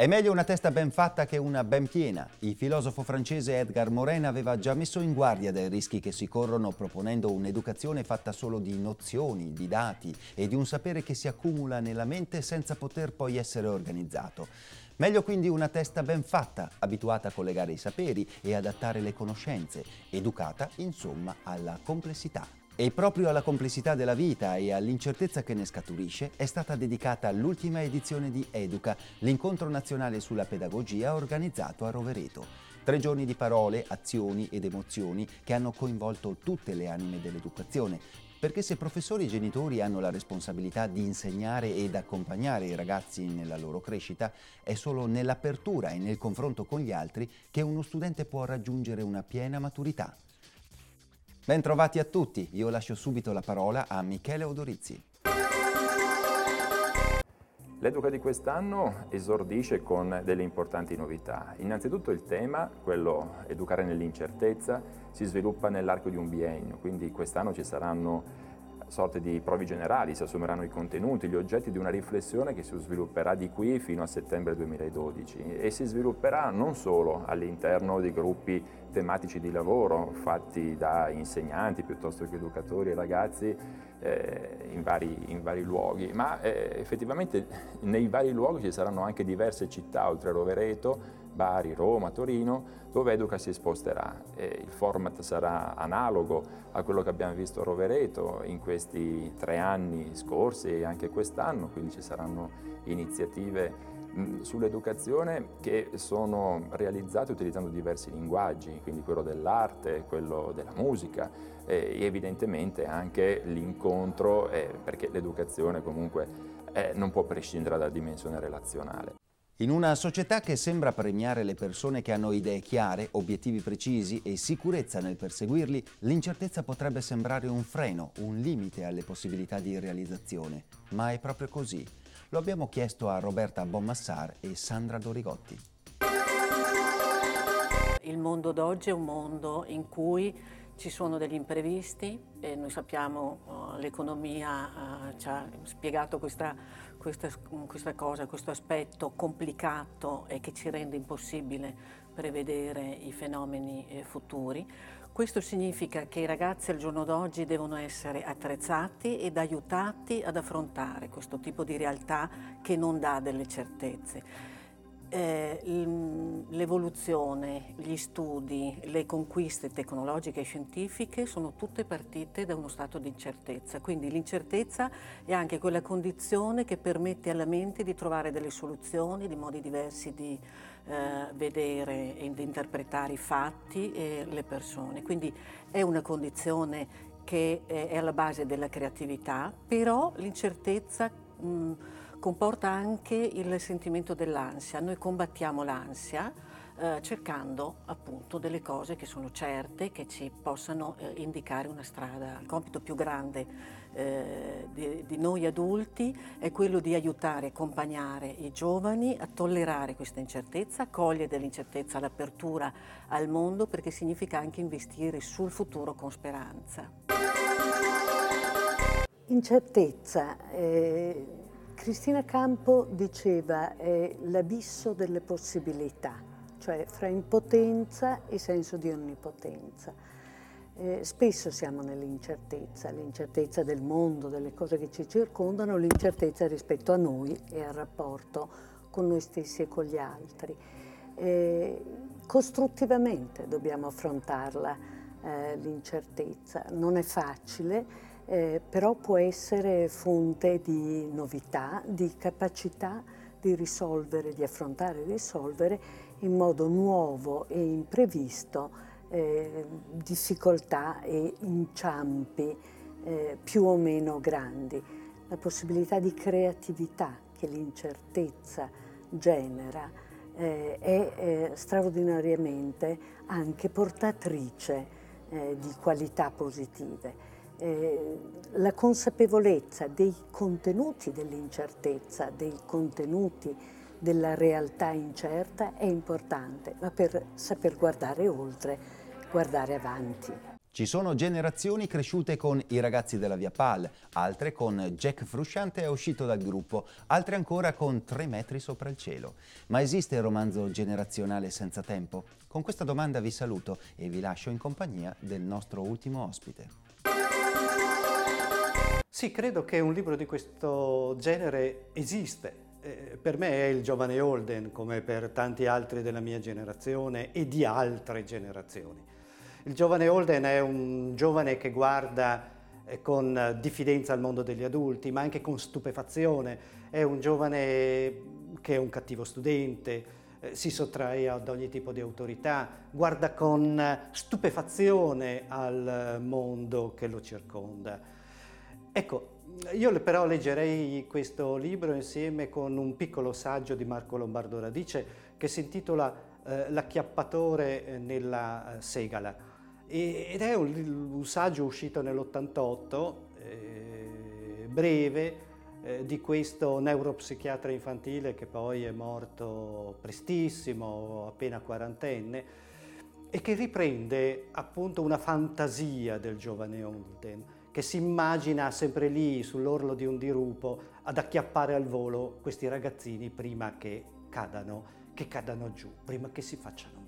È meglio una testa ben fatta che una ben piena. Il filosofo francese Edgar Morin aveva già messo in guardia dai rischi che si corrono proponendo un'educazione fatta solo di nozioni, di dati e di un sapere che si accumula nella mente senza poter poi essere organizzato. Meglio quindi una testa ben fatta, abituata a collegare i saperi e adattare le conoscenze, educata insomma alla complessità. E proprio alla complessità della vita e all'incertezza che ne scaturisce è stata dedicata l'ultima edizione di Educa, l'incontro nazionale sulla pedagogia organizzato a Rovereto. Tre giorni di parole, azioni ed emozioni che hanno coinvolto tutte le anime dell'educazione, perché se professori e genitori hanno la responsabilità di insegnare ed accompagnare i ragazzi nella loro crescita, è solo nell'apertura e nel confronto con gli altri che uno studente può raggiungere una piena maturità. Bentrovati a tutti, io lascio subito la parola a Michele Odorizzi. L'Educa di quest'anno esordisce con delle importanti novità. Innanzitutto il tema, quello educare nell'incertezza, si sviluppa nell'arco di un biennio, quindi quest'anno ci saranno sorte di provi generali, si assumeranno i contenuti, gli oggetti di una riflessione che si svilupperà di qui fino a settembre 2012 e si svilupperà non solo all'interno di gruppi tematici di lavoro fatti da insegnanti piuttosto che educatori e ragazzi eh, in, vari, in, vari, luoghi, ma eh, effettivamente nei vari luoghi ci saranno anche diverse città oltre a Rovereto Bari, Roma, Torino, dove Educa si sposterà. E il format sarà analogo a quello che abbiamo visto a Rovereto in questi tre anni scorsi e anche quest'anno, quindi ci saranno iniziative sull'educazione che sono realizzate utilizzando diversi linguaggi, quindi quello dell'arte, quello della musica e evidentemente anche l'incontro, eh, perché l'educazione comunque eh, non può prescindere dalla dimensione relazionale. In una società che sembra premiare le persone che hanno idee chiare, obiettivi precisi e sicurezza nel perseguirli, l'incertezza potrebbe sembrare un freno, un limite alle possibilità di realizzazione. Ma è proprio così. Lo abbiamo chiesto a Roberta Bommassar e Sandra Dorigotti. Il mondo d'oggi è un mondo in cui ci sono degli imprevisti e noi sappiamo uh, l'economia uh, ci ha spiegato questa, questa, questa, cosa, questo aspetto complicato e che ci rende impossibile prevedere i fenomeni eh, futuri. Questo significa che i ragazzi al giorno d'oggi devono essere attrezzati ed aiutati ad affrontare questo tipo di realtà che non dà delle certezze l'evoluzione, gli studi, le conquiste tecnologiche e scientifiche sono tutte partite da uno stato di incertezza, quindi l'incertezza è anche quella condizione che permette alla mente di trovare delle soluzioni, di modi diversi di eh, vedere e di interpretare i fatti e le persone, quindi è una condizione che è alla base della creatività, però l'incertezza mh, comporta anche il sentimento dell'ansia. Noi combattiamo l'ansia eh, cercando appunto delle cose che sono certe, che ci possano eh, indicare una strada. Il compito più grande eh, di, di, noi adulti è quello di aiutare accompagnare i giovani a tollerare questa incertezza, cogliere dell'incertezza l'apertura al mondo perché significa anche investire sul futuro con speranza. Incertezza. Cristina Campo diceva è l'abisso delle possibilità, cioè fra impotenza e senso di onnipotenza. Eh, spesso siamo nell'incertezza, l'incertezza del mondo, delle cose che ci circondano, l'incertezza rispetto a noi e al rapporto con noi stessi e con gli altri. Eh, costruttivamente dobbiamo affrontarla eh, l'incertezza, non è facile, eh, però può essere fonte di novità, di capacità di risolvere, di affrontare e risolvere in modo nuovo e imprevisto eh, difficoltà e inciampi eh, più o meno grandi. La possibilità di creatività che l'incertezza genera eh, è eh, straordinariamente anche portatrice eh, di qualità positive eh, la consapevolezza dei contenuti dell'incertezza, dei contenuti della realtà incerta è importante, ma per saper guardare oltre, guardare avanti. Ci sono generazioni cresciute con i ragazzi della Via Pal, altre con Jack Frusciante uscito dal gruppo, altre ancora con Tre metri sopra il cielo. Ma esiste il romanzo generazionale senza tempo? Con questa domanda vi saluto e vi lascio in compagnia del nostro ultimo ospite. Sì, credo che un libro di questo genere esiste. Eh, per me è il giovane Holden, come per tanti altri della mia generazione e di altre generazioni. Il giovane Holden è un giovane che guarda eh, con diffidenza al mondo degli adulti, ma anche con stupefazione. È un giovane che è un cattivo studente, eh, si sottrae ad ogni tipo di autorità, guarda con stupefazione al mondo che lo circonda. Ecco, io però leggerei questo libro insieme con un piccolo saggio di Marco Lombardo Radice che si intitola eh, L'acchiappatore nella segala. Ed è un, un saggio uscito nell'88, eh, breve, eh, di questo neuropsichiatra infantile che poi è morto prestissimo, appena quarantenne, e che riprende appunto una fantasia del giovane Holden, che si immagina sempre lì sull'orlo di un dirupo ad acchiappare al volo questi ragazzini prima che cadano, che cadano giù, prima che si facciano